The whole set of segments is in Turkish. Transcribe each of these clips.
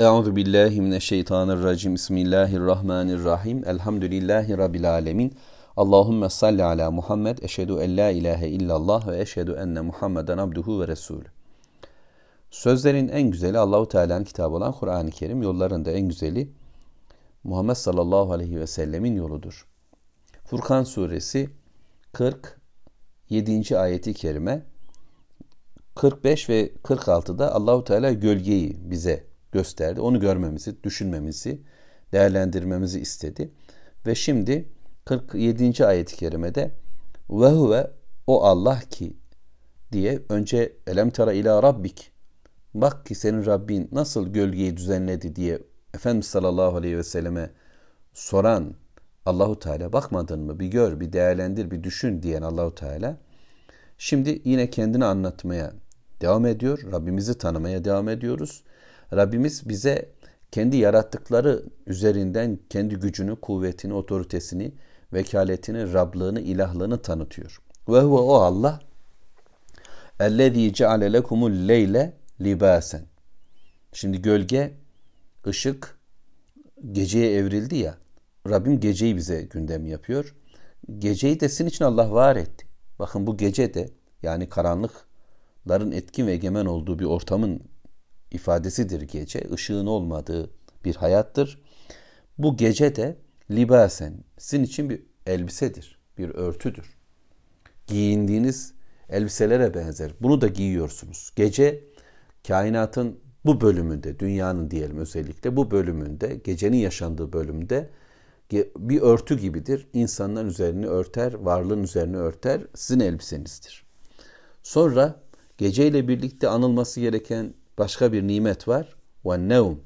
Euzu billahi mineşşeytanirracim. Bismillahirrahmanirrahim. Elhamdülillahi rabbil alamin. Allahumme salli ala Muhammed. Eşhedü en la ilahe illallah ve eşhedü enne Muhammeden abduhu ve resulü. Sözlerin en güzeli Allahu Teala'nın kitabı olan Kur'an-ı Kerim. Yolların da en güzeli Muhammed sallallahu aleyhi ve sellemin yoludur. Furkan suresi 47. ayeti kerime 45 ve 46'da Allahu Teala gölgeyi bize gösterdi. Onu görmemizi, düşünmemizi, değerlendirmemizi istedi. Ve şimdi 47. ayet-i kerimede ve huve o Allah ki diye önce elem tara ila rabbik bak ki senin Rabbin nasıl gölgeyi düzenledi diye Efendimiz sallallahu aleyhi ve selleme soran Allahu Teala bakmadın mı bir gör bir değerlendir bir düşün diyen Allahu Teala şimdi yine kendini anlatmaya devam ediyor. Rabbimizi tanımaya devam ediyoruz. Rabbimiz bize kendi yarattıkları üzerinden kendi gücünü, kuvvetini, otoritesini, vekaletini, Rablığını, ilahlığını tanıtıyor. Ve huve o Allah ellezî ceale lekumul leyle libasen. Şimdi gölge, ışık geceye evrildi ya. Rabbim geceyi bize gündem yapıyor. Geceyi de sizin için Allah var etti. Bakın bu gece de yani karanlıkların etkin ve egemen olduğu bir ortamın ifadesidir gece. Işığın olmadığı bir hayattır. Bu gece de libasen sizin için bir elbisedir, bir örtüdür. Giyindiğiniz elbiselere benzer. Bunu da giyiyorsunuz. Gece kainatın bu bölümünde, dünyanın diyelim özellikle bu bölümünde, gecenin yaşandığı bölümde bir örtü gibidir. İnsanların üzerini örter, varlığın üzerini örter, sizin elbisenizdir. Sonra geceyle birlikte anılması gereken başka bir nimet var. Ve nevm.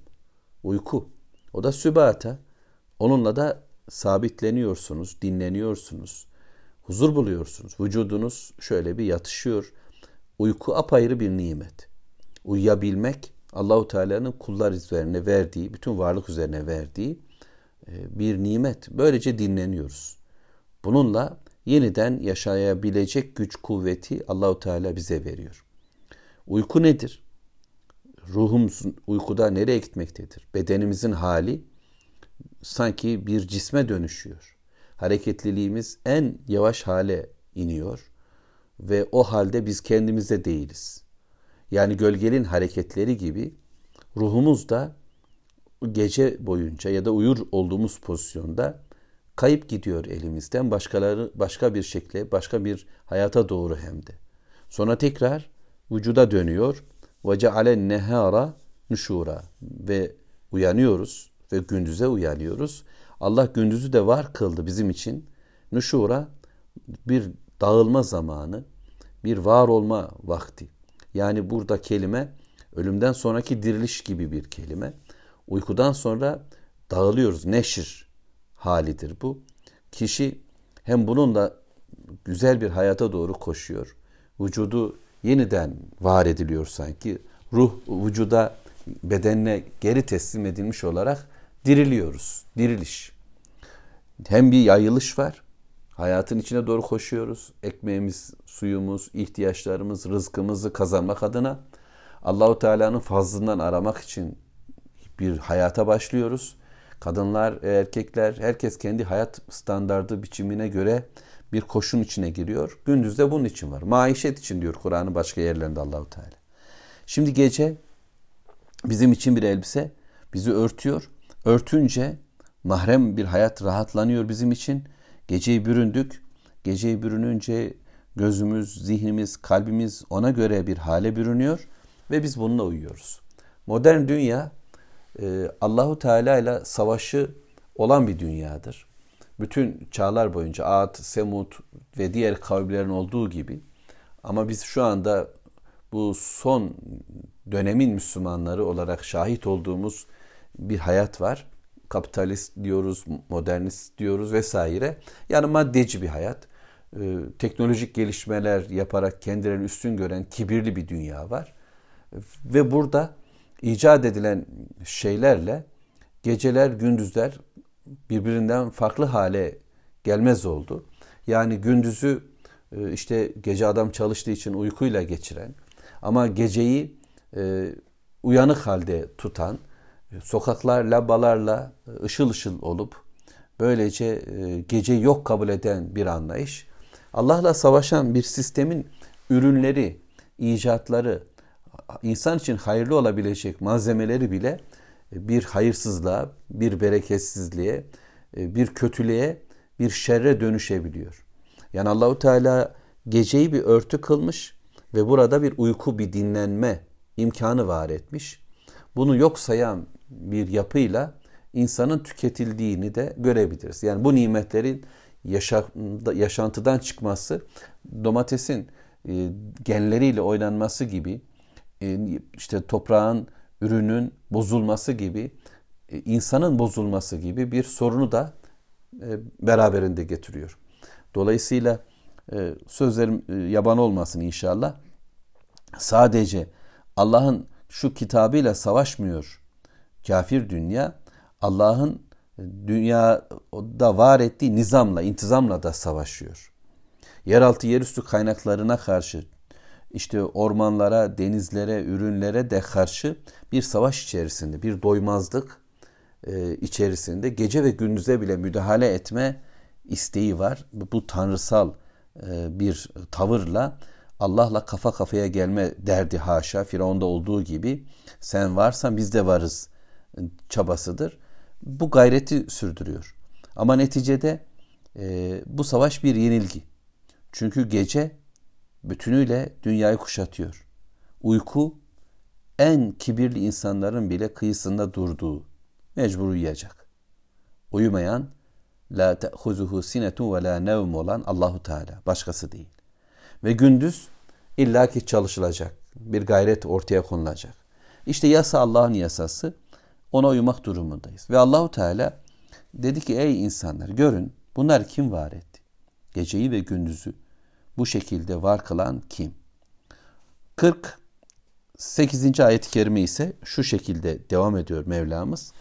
Uyku. O da sübata. Onunla da sabitleniyorsunuz, dinleniyorsunuz. Huzur buluyorsunuz. Vücudunuz şöyle bir yatışıyor. Uyku apayrı bir nimet. Uyuyabilmek Allahu Teala'nın kullar üzerine verdiği, bütün varlık üzerine verdiği e, bir nimet. Böylece dinleniyoruz. Bununla yeniden yaşayabilecek güç kuvveti Allahu Teala bize veriyor. Uyku nedir? Ruhumuz uykuda nereye gitmektedir? Bedenimizin hali sanki bir cisme dönüşüyor. Hareketliliğimiz en yavaş hale iniyor ve o halde biz kendimizde değiliz. Yani gölgenin hareketleri gibi ruhumuz da gece boyunca ya da uyur olduğumuz pozisyonda kayıp gidiyor elimizden başkaları başka bir şekle, başka bir hayata doğru hem de. Sonra tekrar vücuda dönüyor ve cealen nehara nüşura ve uyanıyoruz ve gündüze uyanıyoruz. Allah gündüzü de var kıldı bizim için. Nüşura bir dağılma zamanı, bir var olma vakti. Yani burada kelime ölümden sonraki diriliş gibi bir kelime. Uykudan sonra dağılıyoruz. Neşir halidir bu. Kişi hem bununla güzel bir hayata doğru koşuyor. Vücudu yeniden var ediliyor sanki. Ruh vücuda bedenine geri teslim edilmiş olarak diriliyoruz. Diriliş. Hem bir yayılış var. Hayatın içine doğru koşuyoruz. Ekmeğimiz, suyumuz, ihtiyaçlarımız, rızkımızı kazanmak adına Allahu Teala'nın fazlından aramak için bir hayata başlıyoruz. Kadınlar, erkekler, herkes kendi hayat standardı biçimine göre bir koşun içine giriyor. Gündüz de bunun için var. Maişet için diyor Kur'an'ın başka yerlerinde Allahu Teala. Şimdi gece bizim için bir elbise bizi örtüyor. Örtünce mahrem bir hayat rahatlanıyor bizim için. Geceyi büründük. Geceyi bürününce gözümüz, zihnimiz, kalbimiz ona göre bir hale bürünüyor ve biz bununla uyuyoruz. Modern dünya e, Allahu Teala ile savaşı olan bir dünyadır bütün çağlar boyunca Ad, Semud ve diğer kavimlerin olduğu gibi ama biz şu anda bu son dönemin Müslümanları olarak şahit olduğumuz bir hayat var. Kapitalist diyoruz, modernist diyoruz vesaire. Yani maddeci bir hayat. Ee, teknolojik gelişmeler yaparak kendilerini üstün gören kibirli bir dünya var. Ve burada icat edilen şeylerle geceler, gündüzler birbirinden farklı hale gelmez oldu. Yani gündüzü e, işte gece adam çalıştığı için uykuyla geçiren ama geceyi e, uyanık halde tutan, sokaklar lambalarla ışıl ışıl olup böylece e, gece yok kabul eden bir anlayış. Allah'la savaşan bir sistemin ürünleri, icatları, insan için hayırlı olabilecek malzemeleri bile bir hayırsızlığa, bir bereketsizliğe, e, bir kötülüğe, bir şerre dönüşebiliyor. Yani Allahu Teala geceyi bir örtü kılmış ve burada bir uyku, bir dinlenme imkanı var etmiş. Bunu yok sayan bir yapıyla insanın tüketildiğini de görebiliriz. Yani bu nimetlerin yaşantıdan çıkması, domatesin e, genleriyle oynanması gibi, e, işte toprağın, ürünün bozulması gibi, e, insanın bozulması gibi bir sorunu da beraberinde getiriyor. Dolayısıyla sözlerim yaban olmasın inşallah. Sadece Allah'ın şu kitabıyla savaşmıyor kafir dünya. Allah'ın dünyada var ettiği nizamla, intizamla da savaşıyor. Yeraltı yerüstü kaynaklarına karşı işte ormanlara, denizlere, ürünlere de karşı bir savaş içerisinde, bir doymazlık e, içerisinde gece ve gündüze bile müdahale etme isteği var. Bu tanrısal e, bir tavırla Allah'la kafa kafaya gelme derdi haşa. Firavun'da olduğu gibi sen varsan biz de varız çabasıdır. Bu gayreti sürdürüyor. Ama neticede e, bu savaş bir yenilgi. Çünkü gece bütünüyle dünyayı kuşatıyor. Uyku en kibirli insanların bile kıyısında durduğu mecbur uyuyacak. Uyumayan la te'huzuhu sinetun ve la nevm olan Allahu Teala başkası değil. Ve gündüz illaki çalışılacak. Bir gayret ortaya konulacak. İşte yasa Allah'ın yasası. Ona uymak durumundayız. Ve Allahu Teala dedi ki ey insanlar görün bunlar kim var etti? Geceyi ve gündüzü bu şekilde var kılan kim? 48. ayet-i kerime ise şu şekilde devam ediyor Mevlamız.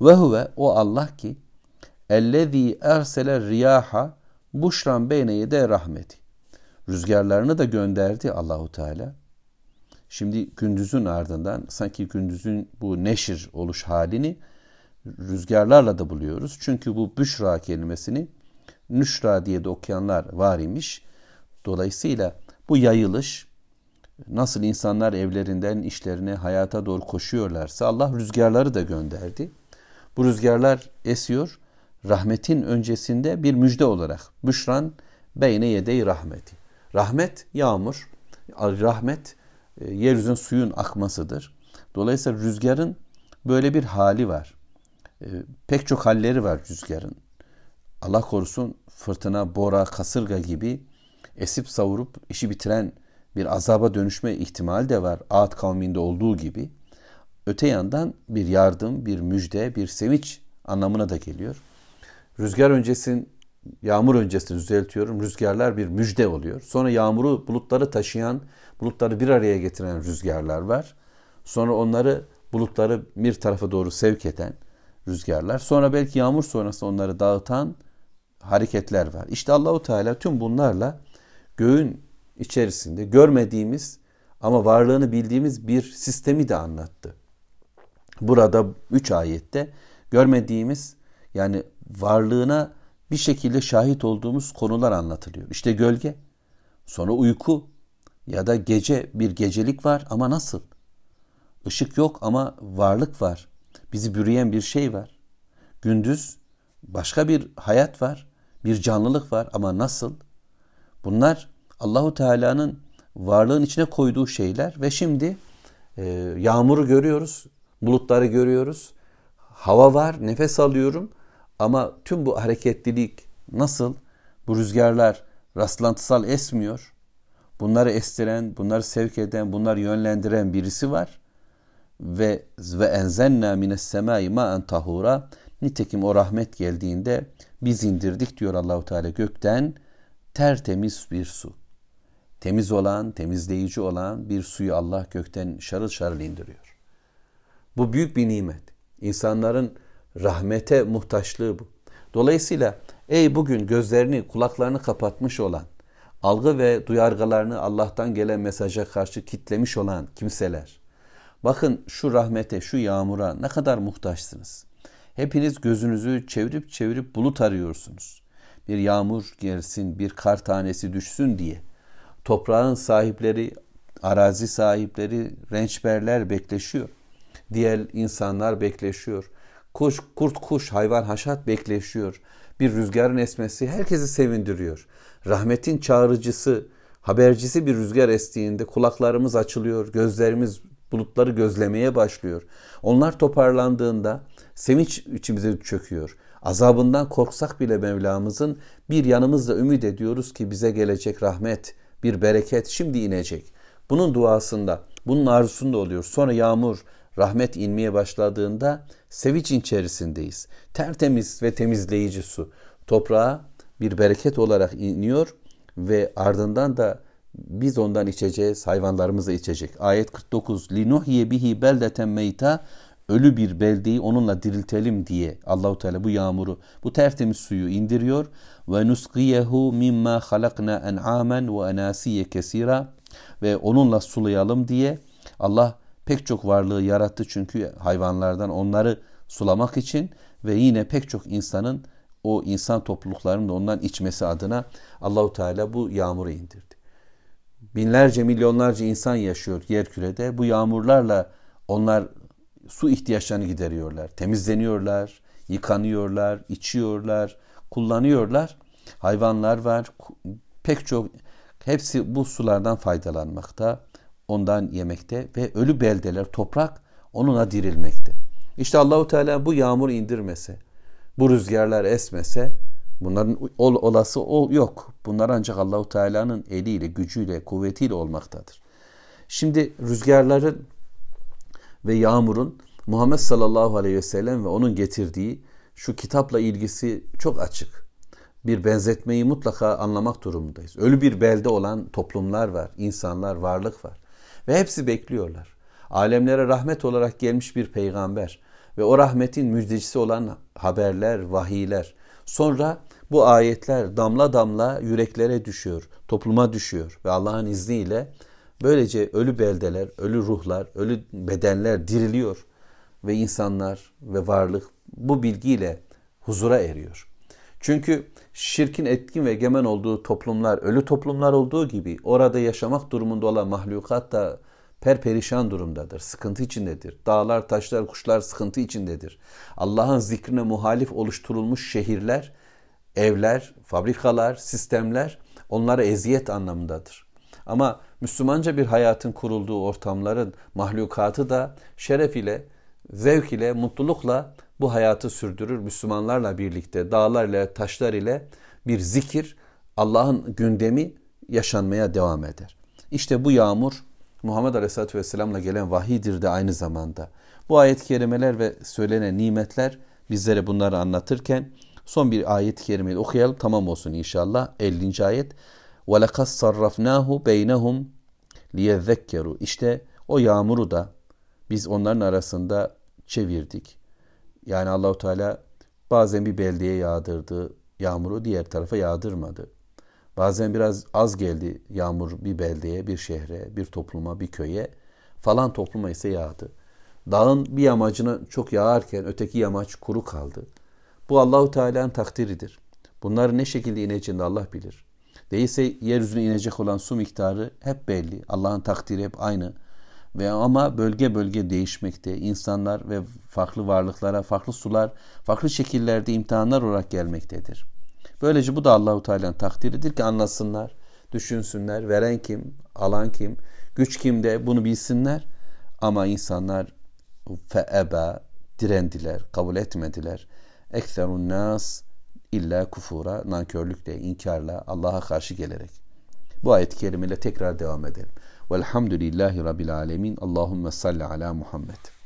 Ve huve o Allah ki ellezî ersele riyaha buşran beyne yede rahmeti. Rüzgarlarını da gönderdi Allahu Teala. Şimdi gündüzün ardından sanki gündüzün bu neşir oluş halini rüzgarlarla da buluyoruz. Çünkü bu büşra kelimesini nüşra diye de okuyanlar var imiş. Dolayısıyla bu yayılış nasıl insanlar evlerinden işlerine hayata doğru koşuyorlarsa Allah rüzgarları da gönderdi. Bu rüzgarlar esiyor. Rahmetin öncesinde bir müjde olarak. Büşran beyne yedey rahmeti. Rahmet yağmur. Rahmet e, yeryüzünün suyun akmasıdır. Dolayısıyla rüzgarın böyle bir hali var. E, pek çok halleri var rüzgarın. Allah korusun fırtına, bora, kasırga gibi esip savurup işi bitiren bir azaba dönüşme ihtimali de var. Ağat kavminde olduğu gibi. Öte yandan bir yardım, bir müjde, bir sevinç anlamına da geliyor. Rüzgar öncesin, yağmur öncesi düzeltiyorum. Rüzgarlar bir müjde oluyor. Sonra yağmuru bulutları taşıyan, bulutları bir araya getiren rüzgarlar var. Sonra onları bulutları bir tarafa doğru sevk eden rüzgarlar. Sonra belki yağmur sonrası onları dağıtan hareketler var. İşte Allahu Teala tüm bunlarla göğün içerisinde görmediğimiz ama varlığını bildiğimiz bir sistemi de anlattı. Burada üç ayette görmediğimiz yani varlığına bir şekilde şahit olduğumuz konular anlatılıyor. İşte gölge, sonra uyku ya da gece bir gecelik var ama nasıl? Işık yok ama varlık var. Bizi bürüyen bir şey var. Gündüz başka bir hayat var, bir canlılık var ama nasıl? Bunlar Allahu Teala'nın varlığın içine koyduğu şeyler ve şimdi e, yağmuru görüyoruz, bulutları görüyoruz. Hava var, nefes alıyorum ama tüm bu hareketlilik nasıl? Bu rüzgarlar rastlantısal esmiyor. Bunları estiren, bunları sevk eden, bunları yönlendiren birisi var. Ve ve enzenna mines semai ma'en tahura. Nitekim o rahmet geldiğinde biz indirdik diyor Allahu Teala gökten tertemiz bir su. Temiz olan, temizleyici olan bir suyu Allah gökten şarıl şarıl indiriyor. Bu büyük bir nimet. İnsanların rahmete muhtaçlığı bu. Dolayısıyla ey bugün gözlerini, kulaklarını kapatmış olan, algı ve duyargalarını Allah'tan gelen mesaja karşı kitlemiş olan kimseler, Bakın şu rahmete, şu yağmura ne kadar muhtaçsınız. Hepiniz gözünüzü çevirip çevirip bulut arıyorsunuz. Bir yağmur gelsin, bir kar tanesi düşsün diye. Toprağın sahipleri, arazi sahipleri, rençberler bekleşiyor. Diğer insanlar bekleşiyor. Kuş, kurt kuş, hayvan haşat bekleşiyor. Bir rüzgarın esmesi herkesi sevindiriyor. Rahmetin çağrıcısı, habercisi bir rüzgar estiğinde kulaklarımız açılıyor, gözlerimiz bulutları gözlemeye başlıyor. Onlar toparlandığında sevinç içimize çöküyor. Azabından korksak bile Mevlamızın bir yanımızda ümit ediyoruz ki bize gelecek rahmet, bir bereket şimdi inecek. Bunun duasında, bunun arzusunda oluyor. Sonra yağmur, rahmet inmeye başladığında sevinç içerisindeyiz. Tertemiz ve temizleyici su toprağa bir bereket olarak iniyor ve ardından da biz ondan içeceğiz, hayvanlarımız da içecek. Ayet 49. Linuhye bihi beldeten meyta ölü bir beldeyi onunla diriltelim diye Allahu Teala bu yağmuru, bu tertemiz suyu indiriyor ve nusqiyehu mimma halakna en'amen ve enasiye kesira ve onunla sulayalım diye Allah pek çok varlığı yarattı çünkü hayvanlardan onları sulamak için ve yine pek çok insanın o insan topluluklarının da ondan içmesi adına Allahu Teala bu yağmuru indirdi. Binlerce milyonlarca insan yaşıyor yer kürede. Bu yağmurlarla onlar su ihtiyaçlarını gideriyorlar. Temizleniyorlar, yıkanıyorlar, içiyorlar, kullanıyorlar. Hayvanlar var. Pek çok hepsi bu sulardan faydalanmakta, ondan yemekte ve ölü beldeler, toprak onunla dirilmekte. İşte Allahu Teala bu yağmur indirmese, bu rüzgarlar esmese bunların ol, olası ol, yok. Bunlar ancak Allahu Teala'nın eliyle, gücüyle, kuvvetiyle olmaktadır. Şimdi rüzgarların ve yağmurun Muhammed sallallahu aleyhi ve sellem ve onun getirdiği şu kitapla ilgisi çok açık. Bir benzetmeyi mutlaka anlamak durumundayız. Ölü bir belde olan toplumlar var, insanlar, varlık var. Ve hepsi bekliyorlar. Alemlere rahmet olarak gelmiş bir peygamber ve o rahmetin müjdecisi olan haberler, vahiyler. Sonra bu ayetler damla damla yüreklere düşüyor, topluma düşüyor ve Allah'ın izniyle böylece ölü beldeler, ölü ruhlar, ölü bedenler diriliyor ve insanlar ve varlık bu bilgiyle huzura eriyor. Çünkü şirkin etkin ve egemen olduğu toplumlar, ölü toplumlar olduğu gibi orada yaşamak durumunda olan mahlukat da perperişan durumdadır, sıkıntı içindedir. Dağlar, taşlar, kuşlar sıkıntı içindedir. Allah'ın zikrine muhalif oluşturulmuş şehirler, evler, fabrikalar, sistemler onlara eziyet anlamındadır. Ama Müslümanca bir hayatın kurulduğu ortamların mahlukatı da şeref ile, zevk ile, mutlulukla bu hayatı sürdürür. Müslümanlarla birlikte, dağlar ile, taşlar ile bir zikir, Allah'ın gündemi yaşanmaya devam eder. İşte bu yağmur Muhammed Aleyhisselatü Vesselam'la gelen vahidir de aynı zamanda. Bu ayet-i kerimeler ve söylenen nimetler bizlere bunları anlatırken son bir ayet-i kerimeyi okuyalım tamam olsun inşallah. 50. ayet. وَلَقَدْ صَرَّفْنَاهُ بَيْنَهُمْ لِيَذَّكَّرُوا İşte o yağmuru da biz onların arasında çevirdik. Yani Allahu Teala bazen bir beldeye yağdırdı yağmuru diğer tarafa yağdırmadı. Bazen biraz az geldi yağmur bir beldeye, bir şehre, bir topluma, bir köye. Falan topluma ise yağdı. Dağın bir yamacına çok yağarken öteki yamaç kuru kaldı. Bu Allahu Teala'nın takdiridir. Bunları ne şekilde ineceğini Allah bilir. Değilse yeryüzüne inecek olan su miktarı hep belli. Allah'ın takdiri hep aynı. Ve ama bölge bölge değişmekte. İnsanlar ve farklı varlıklara farklı sular, farklı şekillerde imtihanlar olarak gelmektedir. Böylece bu da Allahu Teala'nın takdiridir ki anlasınlar, düşünsünler, veren kim, alan kim, güç kimde bunu bilsinler. Ama insanlar feeba direndiler, kabul etmediler. Ekserun nas illa kufura, nankörlükle, inkarla, Allah'a karşı gelerek. Bu ayet-i kerimeyle tekrar devam edelim. Velhamdülillahi Rabbil alemin. Allahümme salli ala Muhammed.